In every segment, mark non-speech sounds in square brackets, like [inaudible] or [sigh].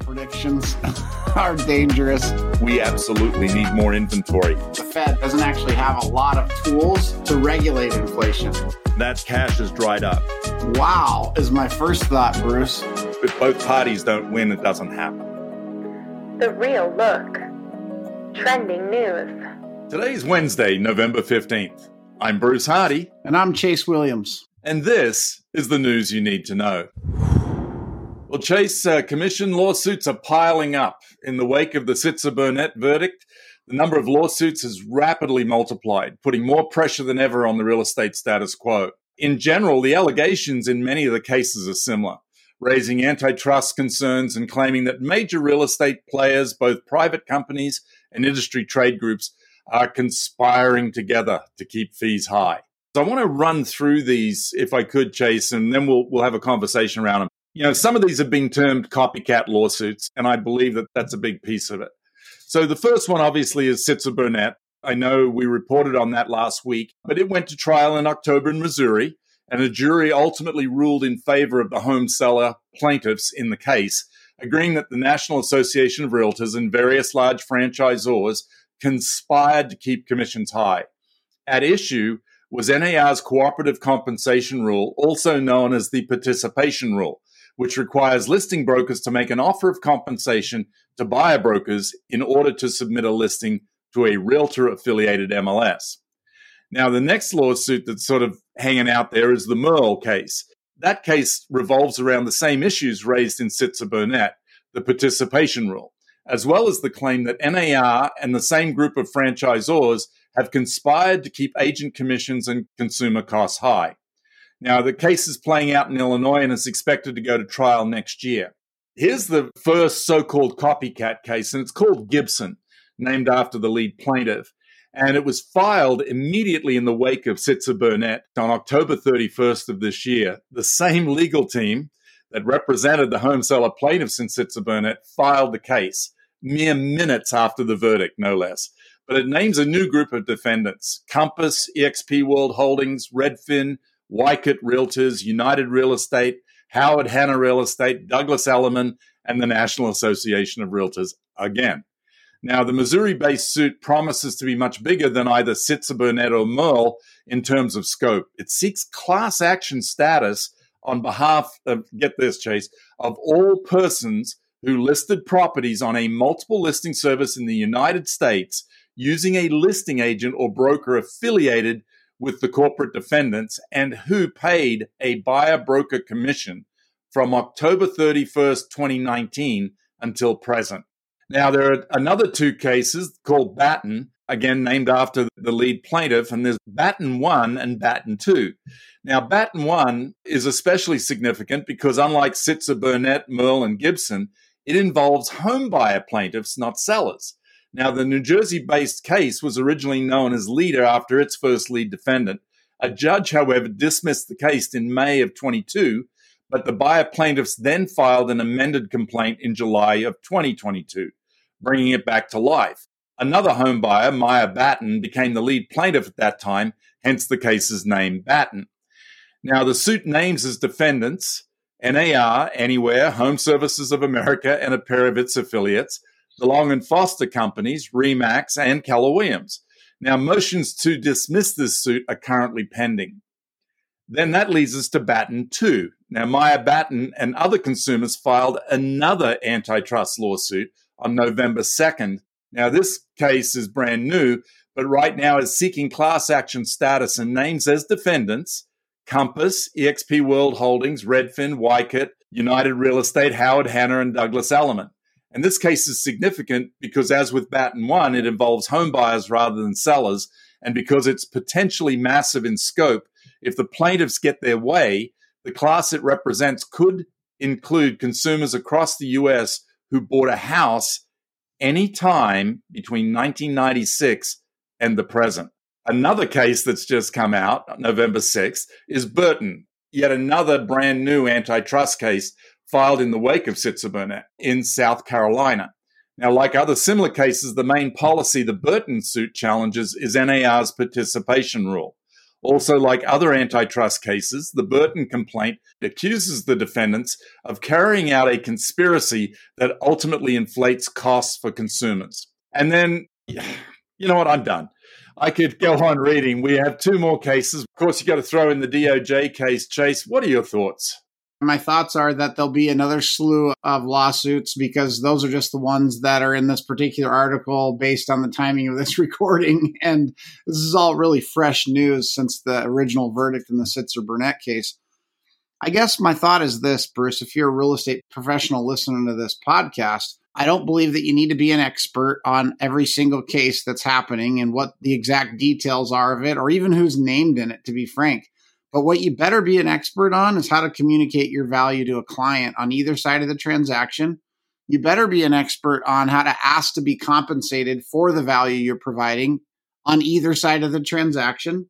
Predictions [laughs] are dangerous. We absolutely need more inventory. The Fed doesn't actually have a lot of tools to regulate inflation. That cash has dried up. Wow, is my first thought, Bruce. If both parties don't win, it doesn't happen. The Real Look. Trending news. Today's Wednesday, November 15th. I'm Bruce Hardy. And I'm Chase Williams. And this is the news you need to know. Well, Chase, uh, commission lawsuits are piling up. In the wake of the Sitzer Burnett verdict, the number of lawsuits has rapidly multiplied, putting more pressure than ever on the real estate status quo. In general, the allegations in many of the cases are similar, raising antitrust concerns and claiming that major real estate players, both private companies and industry trade groups, are conspiring together to keep fees high. So I want to run through these, if I could, Chase, and then we'll we'll have a conversation around them. You know, some of these have been termed copycat lawsuits, and I believe that that's a big piece of it. So the first one, obviously, is Sitzer Burnett. I know we reported on that last week, but it went to trial in October in Missouri, and a jury ultimately ruled in favor of the home seller plaintiffs in the case, agreeing that the National Association of Realtors and various large franchisors conspired to keep commissions high. At issue was NAR's cooperative compensation rule, also known as the participation rule which requires listing brokers to make an offer of compensation to buyer brokers in order to submit a listing to a realtor affiliated MLS. Now, the next lawsuit that's sort of hanging out there is the Moehrl case. That case revolves around the same issues raised in Sitzer Burnett, the participation rule, as well as the claim that NAR and the same group of franchisors have conspired to keep agent commissions and consumer costs high. Now, the case is playing out in Illinois and is expected to go to trial next year. Here's the first so called copycat case, and it's called Gibson, named after the lead plaintiff. And it was filed immediately in the wake of Sitzer Burnett on October 31st of this year. The same legal team that represented the home seller plaintiffs in Sitzer Burnett filed the case mere minutes after the verdict, no less. But it names a new group of defendants Compass, EXP World Holdings, Redfin, Weichert Realtors, United Real Estate, Howard Hanna Real Estate, Douglas Elliman, and the National Association of Realtors again. Now, the Missouri based suit promises to be much bigger than either Sitzer Burnett or Moehrl in terms of scope. It seeks class action status on behalf of, get this, Chase, of all persons who listed properties on a multiple listing service in the United States using a listing agent or broker affiliated with the corporate defendants and who paid a buyer broker commission from October 31st, 2019 until present. Now, there are another two cases called Batton, again named after the lead plaintiff, and there's Batton 1 and Batton 2. Now, Batton 1 is especially significant because, unlike Sitzer, Burnett, Moehrl, and Gibson, it involves home buyer plaintiffs, not sellers. Now, the New Jersey based case was originally known as Leeder after its first lead defendant. A judge, however, dismissed the case in May of 22, but the buyer plaintiffs then filed an amended complaint in July of 2022, bringing it back to life. Another home buyer, Maya Batton, became the lead plaintiff at that time, hence the case's name, Batton. Now, the suit names as defendants NAR, Anywhere, HomeServices of America, and a pair of its affiliates, the Long and Foster companies, Remax and Keller Williams. Now, motions to dismiss this suit are currently pending. Then that leads us to Batton 2. Now, Maya Batton and other consumers filed another antitrust lawsuit on November 2nd. Now, this case is brand new, but right now is seeking class action status and names as defendants Compass, EXP World Holdings, Redfin, Weichert, United Real Estate, Howard Hanna, and Douglas Elliman. And this case is significant because, as with Batton 1, it involves home buyers rather than sellers. And because it's potentially massive in scope, if the plaintiffs get their way, the class it represents could include consumers across the US who bought a house any time between 1996 and the present. Another case that's just come out, November 6th, is Burton, yet another brand new antitrust case filed in the wake of Sitzer in South Carolina. Now, like other similar cases, the main policy the Burton suit challenges is NAR's participation rule. Also, like other antitrust cases, the Burton complaint accuses the defendants of carrying out a conspiracy that ultimately inflates costs for consumers. And then, [sighs] you know what? I'm done. I could go on reading. We have two more cases. Of course, you got to throw in the DOJ case. Chase, what are your thoughts? My thoughts are that there'll be another slew of lawsuits because those are just the ones that are in this particular article based on the timing of this [laughs] recording. And this is all really fresh news since the original verdict in the Sitzer Burnett case. I guess my thought is this, Bruce, if you're a real estate professional listening to this podcast, I don't believe that you need to be an expert on every single case that's happening and what the exact details are of it or even who's named in it, to be frank. But what you better be an expert on is how to communicate your value to a client on either side of the transaction. You better be an expert on how to ask to be compensated for the value you're providing on either side of the transaction.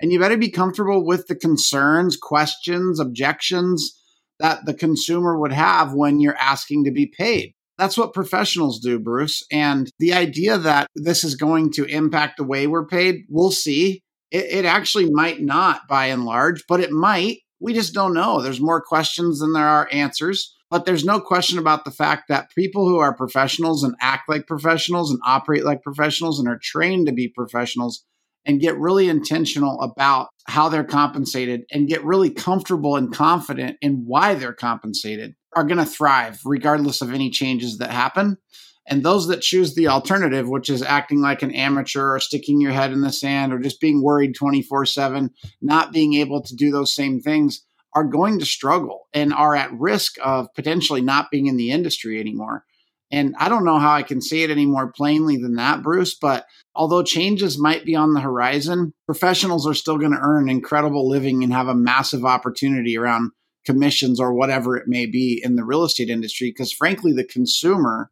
And you better be comfortable with the concerns, questions, objections that the consumer would have when you're asking to be paid. That's what professionals do, Bruce. And the idea that this is going to impact the way we're paid, we'll see. It, it actually might not by and large, but it might. We just don't know. There's more questions than there are answers. But there's no question about the fact that people who are professionals and act like professionals and operate like professionals and are trained to be professionals and get really intentional about how they're compensated and get really comfortable and confident in why they're compensated are going to thrive regardless of any changes that happen. And those that choose the alternative, which is acting like an amateur or sticking your head in the sand or just being worried 24 7, not being able to do those same things, are going to struggle and are at risk of potentially not being in the industry anymore. And I don't know how I can say it any more plainly than that, Bruce, but although changes might be on the horizon, professionals are still going to earn incredible living and have a massive opportunity around commissions or whatever it may be in the real estate industry. Because frankly, the consumer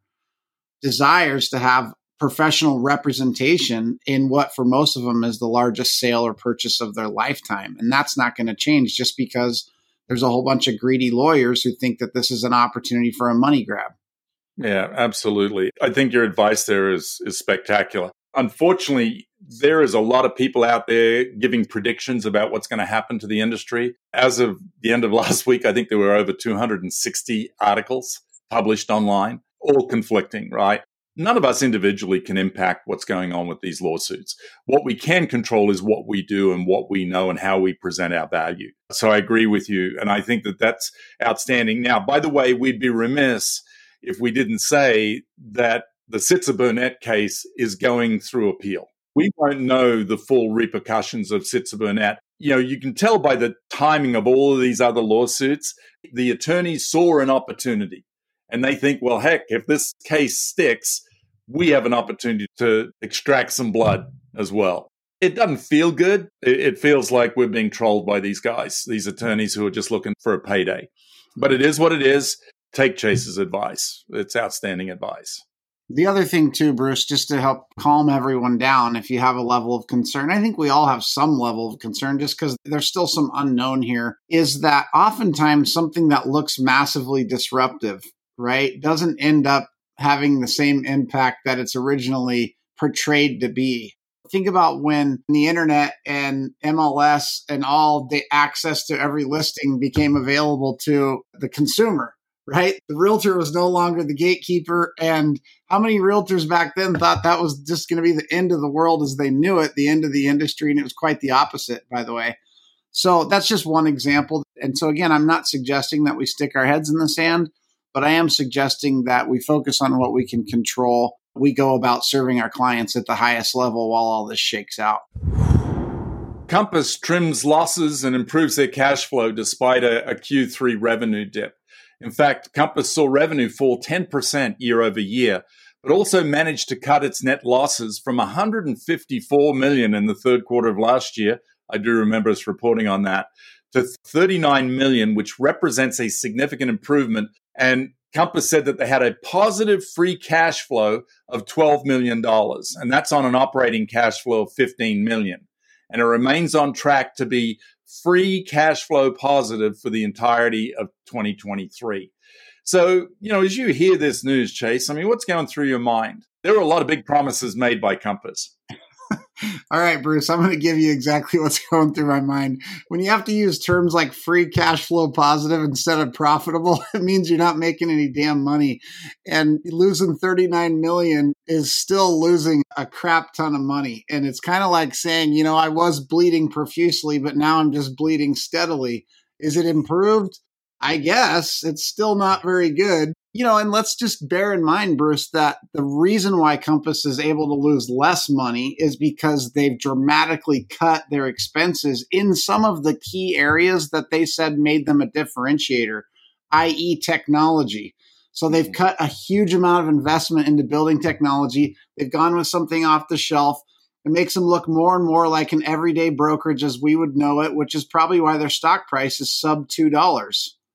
desires to have professional representation in what for most of them is the largest sale or purchase of their lifetime. And that's not going to change just because there's a whole bunch of greedy lawyers who think that this is an opportunity for a money grab. Yeah absolutely. I think your advice there is is spectacular. Unfortunately there is a lot of people out there giving predictions about what's going to happen to the industry. As of the end of [laughs] last week i think there were over 260 articles published online all conflicting, right? None of us individually can impact what's going on with these lawsuits. What we can control is what we do and what we know and how we present our value. So I agree with you. And I think that that's outstanding. Now, by the way, we'd be remiss if we didn't say that the Sitzer Burnett case is going through appeal. We won't know the full repercussions of Sitzer Burnett. You know, you can tell by the timing of all of these other lawsuits, the attorneys saw an opportunity and they think, well, heck, if this case sticks, we have an opportunity to extract some blood as well. It doesn't feel good. It feels like we're being trolled by these guys, these attorneys who are just looking for a payday. But it is what it is. Take Chase's advice. It's outstanding advice. The other thing, too, Bruce, just to help calm everyone down, if you have a level of concern, I think we all have some level of concern just because there's still some unknown here, is that oftentimes something that looks massively disruptive right, doesn't end up having the same impact that it's originally portrayed to be. Think about when the internet and MLS and all the access to every listing became available to the consumer, right? The realtor was no longer the gatekeeper. And how many realtors back then thought that was just going to be the end of the world as they knew it, the end of the industry? And it was quite the opposite, by the way. So that's just one example. And so, again, I'm not suggesting that we stick our heads in the sand. But I am suggesting that we focus on what we can control. We go about serving our clients at the highest level while all this shakes out. Compass trims losses and improves their cash flow despite a a Q3 revenue dip. In fact, Compass saw revenue fall 10% year over year, but also managed to cut its net losses from 154 million in the third quarter of last year. I do remember us reporting on that to 39 million, which represents a significant improvement and Compass said that they had a positive free cash flow of $12 million, and that's on an operating cash flow of 15 million. And it remains on track to be free cash flow positive for the entirety of 2023. So, you know, as you hear this news, Chase, I mean, what's going through your mind? There are a lot of big promises made by Compass. [laughs] All right, Bruce, I'm going to give you exactly what's [laughs] going through my mind. When you have to use terms like free cash flow positive instead of profitable, [laughs] it means you're not making any damn money. And losing 39 million is still losing a crap ton of money. And it's kind of like saying, you know, I was bleeding profusely, but now I'm just bleeding steadily. Is it improved? I guess it's still not very good. You know, and let's just bear in mind, Bruce, that the reason why Compass is able to lose less money is because they've dramatically cut their expenses in some of the key areas that they said made them a differentiator, i.e., technology. So they've mm-hmm. cut a huge amount of investment into building technology. They've gone with something off the shelf. It makes them look more and more like an everyday brokerage as we would know it, which is probably why their stock price is sub $2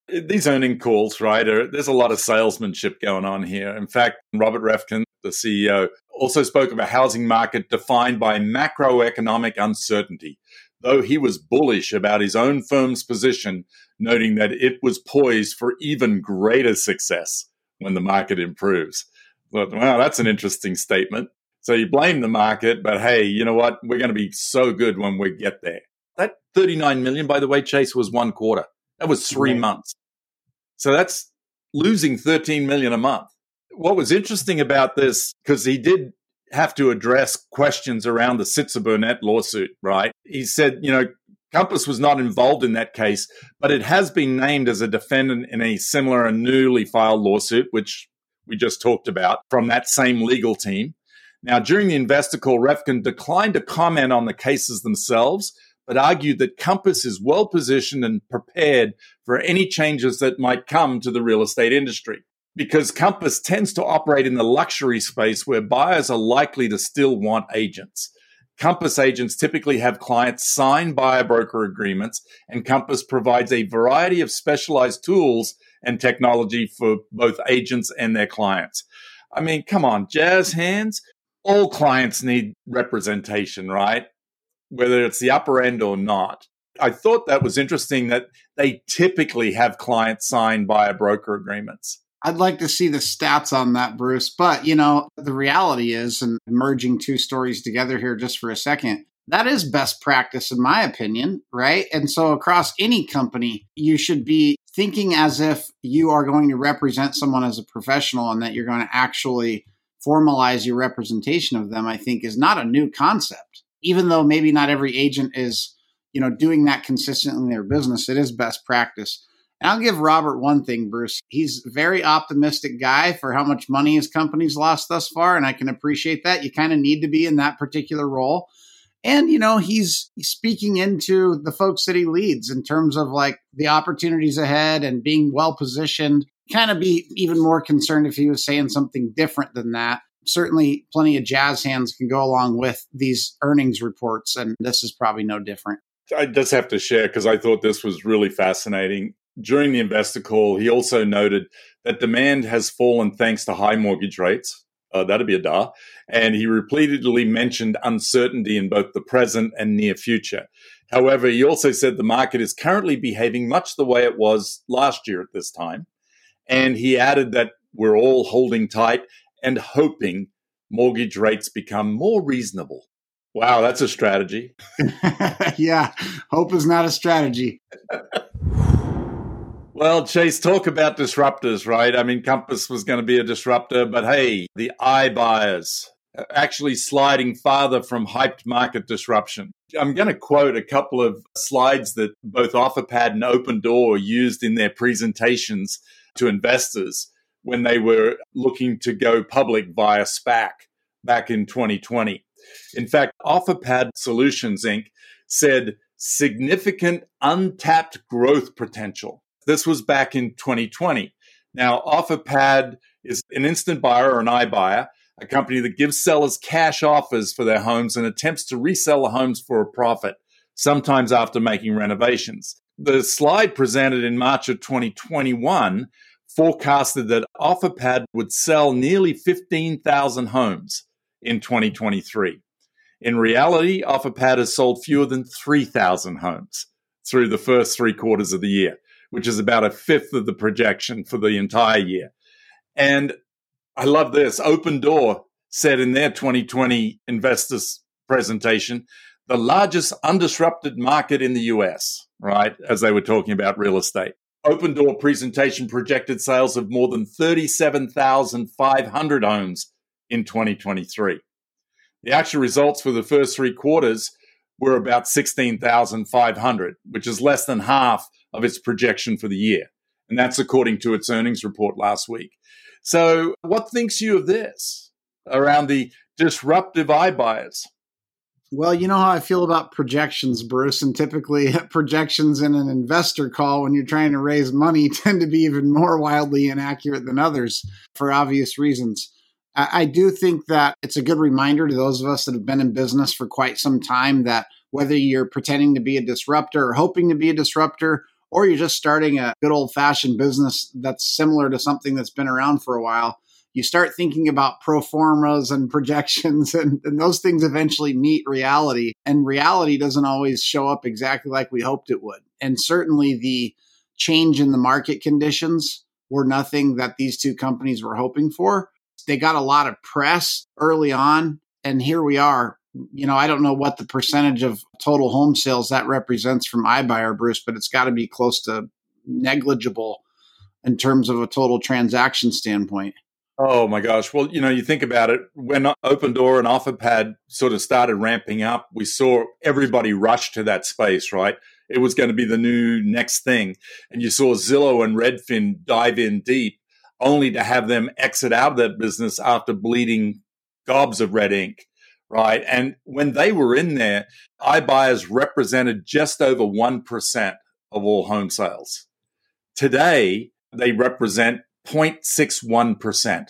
these earning calls, right? Are, there's a lot of salesmanship going on here. In fact, Robert Reffkin, the CEO, also spoke of a housing market defined by macroeconomic uncertainty, though he was bullish about his own firm's position, noting that it was poised for even greater success when the market improves. But, wow, that's an interesting statement. So you blame the market, but hey, you know what? We're going to be so good when we get there. That 39 million, by the way, Chase was one quarter. That was three right. months. So that's losing 13 million a month. What was interesting about this, because he did have to address questions around the Sitzer Burnett lawsuit, right? He said, you know, Compass was not involved in that case, but it has been named as a defendant in a similar and newly filed lawsuit, which we just talked about from that same legal team. Now, during the investor call, Reffkin declined to comment on the cases themselves, but argued that Compass is well positioned and prepared for any changes that might come to the real estate industry. Because Compass tends to operate in the luxury space where buyers are likely to still want agents. Compass agents typically have clients sign buyer broker agreements, and Compass provides a variety of specialized tools and technology for both agents and their clients. I mean, come on, jazz hands. All clients need representation, right? Whether it's the upper end or not. I thought that was interesting that they typically have clients signed buyer broker agreements. I'd like to see the stats on that, Bruce. But, you know, the reality is, and merging two stories together here just for a second, that is best practice, in my opinion, right? And so, across any company, you should be thinking as if you are going to represent someone as a professional and that you're going to actually formalize your representation of them, I think is not a new concept even though maybe not every agent is, you know, doing that consistently in their business, it is best practice. And I'll give Robert one thing, Bruce. He's a very optimistic guy for how much money his company's lost thus far, and I can appreciate that. You kind of need to be in that particular role. And, you know, he's speaking into the folks that he leads in terms of like the opportunities ahead and being well positioned. Kind of be even more concerned if he was saying something different than that certainly plenty of jazz hands can go along with these earnings reports, and this is probably no different. I just have to share because I thought this was really fascinating. During the investor call, he also noted that demand has fallen thanks to high mortgage rates. Uh, that'd be a da. And he repeatedly mentioned uncertainty in both the present and near future. However, he also said the market is currently behaving much the way it was last year at this time. And he added that we're all holding tight and hoping mortgage rates become more reasonable. Wow, that's a strategy. [laughs] yeah, hope is not a strategy. [laughs] well, Chase, talk about disruptors, right? I mean, Compass was going to be a disruptor, but hey, the iBuyers uh, actually sliding farther from hyped market disruption. I'm going to quote a couple of slides that both OfferPad and Opendoor used in their presentations to investors when they were looking to go public via SPAC back in 2020. In fact, OfferPad Solutions Inc. said significant untapped growth potential. This was back in 2020. Now, OfferPad is an instant buyer or an iBuyer, a company that gives sellers cash offers for their homes and attempts to resell the homes for a profit, sometimes after making renovations. The slide presented in March of 2021 forecasted that OfferPad would sell nearly 15,000 homes in 2023. In reality, OfferPad has sold fewer than 3,000 homes through the first three quarters of the year, which is about a fifth of the projection for the entire year. And I love this. Opendoor said in their 2020 investors presentation, the largest undisrupted market in the US, right? As they were talking about real estate. Opendoor presentation projected sales of more than 37,500 homes in 2023. The actual results for the first three quarters were about 16,500, which is less than half of its projection for the year. And that's according to its earnings report last week. So, what thinks you of this around the disruptive iBuyers? Well, you know how I feel about projections, Bruce, and typically [laughs] projections in an investor call when you're trying to raise money [laughs] tend to be even more wildly inaccurate than others for obvious reasons. I do think that it's a good reminder to those of us that have been in business for quite some time that whether you're pretending to be a disruptor or hoping to be a disruptor, or you're just starting a good old fashioned business that's similar to something that's been around for a while, you start thinking about pro formas and projections, [laughs] and, and, those things eventually meet reality. And reality doesn't always show up exactly like we hoped it would. And certainly the change in the market conditions were nothing that these two companies were hoping for. They got a lot of press early on, and here we are. You know, I don't know what the percentage of total home sales that represents from iBuyer, Bruce, but it's got to be close to negligible in terms of a total transaction standpoint. Oh my gosh. Well, you know, you think about it, when Opendoor and OfferPad sort of started ramping up, we saw everybody rush to that space, right? It was going to be the new next thing. And you saw Zillow and Redfin dive in deep only to have them exit out of that business after bleeding gobs of red ink, right? And when they were in there, iBuyers represented just over 1% of all home sales. Today, they represent 0.61%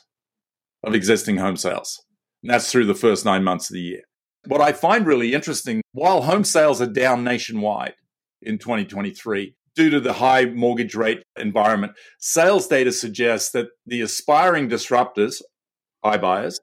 of existing home sales. And that's through the first nine months of the year. What I find really interesting, while home sales are down nationwide in 2023, due to the high mortgage rate environment, sales data suggests that the aspiring disruptors, iBuyers,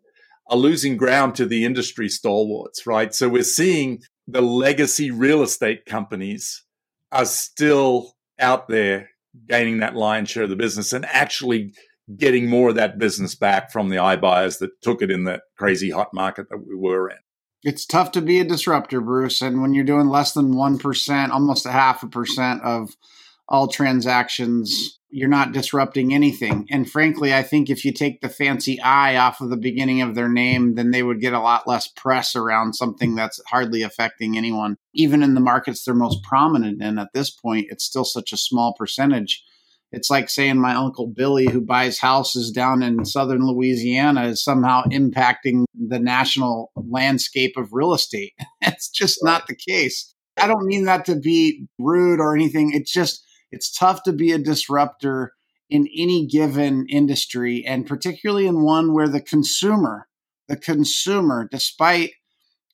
are losing ground to the industry stalwarts, right? So we're seeing the legacy real estate companies are still out there gaining that lion's share of the business and actually getting more of that business back from the iBuyers that took it in that crazy hot market that we were in. It's tough to be a disruptor, Bruce. And when you're doing less than 1%, almost a half a percent of all transactions, you're not disrupting anything. And frankly, I think if you take the fancy I off of the beginning of their name, then they would get a lot less press around something that's hardly affecting anyone. Even in the markets they're most prominent in at this point, it's still such a small percentage it's like saying my uncle Billy, who buys houses down in southern Louisiana, is somehow impacting the national landscape of real estate. [laughs] it's just not the case. I don't mean that to be rude or anything. It's just, it's tough to be a disruptor in any given industry, and particularly in one where the consumer, the consumer, despite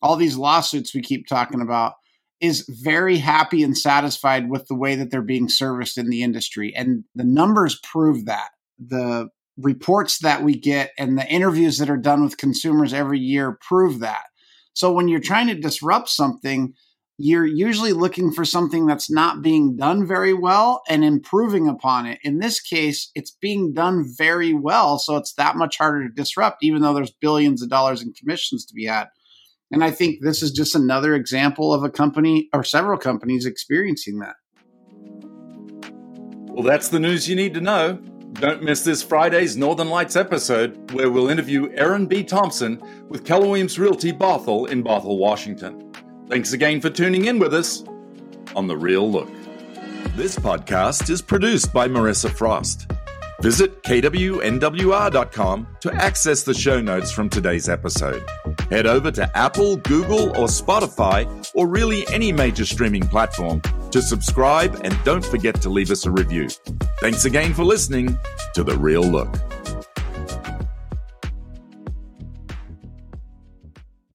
all these lawsuits we keep talking about, is very happy and satisfied with the way that they're being serviced in the industry. And the numbers prove that. The reports that we get and the interviews that are done with consumers every year prove that. So when you're trying to disrupt something, you're usually looking for something that's not being done very well and improving upon it. In this case, it's being done very well. So it's that much harder to disrupt, even though there's billions of dollars in commissions to be had. And I think this is just another example of a company or several companies experiencing that. Well, that's the news you need to know. Don't miss this Friday's Northern Lights episode, where we'll interview Aaron B. Thompson with Keller Williams Realty Bothell in Bothell, Washington. Thanks again for tuning in with us on The Real Look. This podcast is produced by Marissa Frost. Visit KWNWR.com to access the show notes from today's episode. Head over to Apple, Google, or Spotify, or really any major streaming platform to subscribe and don't forget to leave us a review. Thanks again for listening to The Real Look.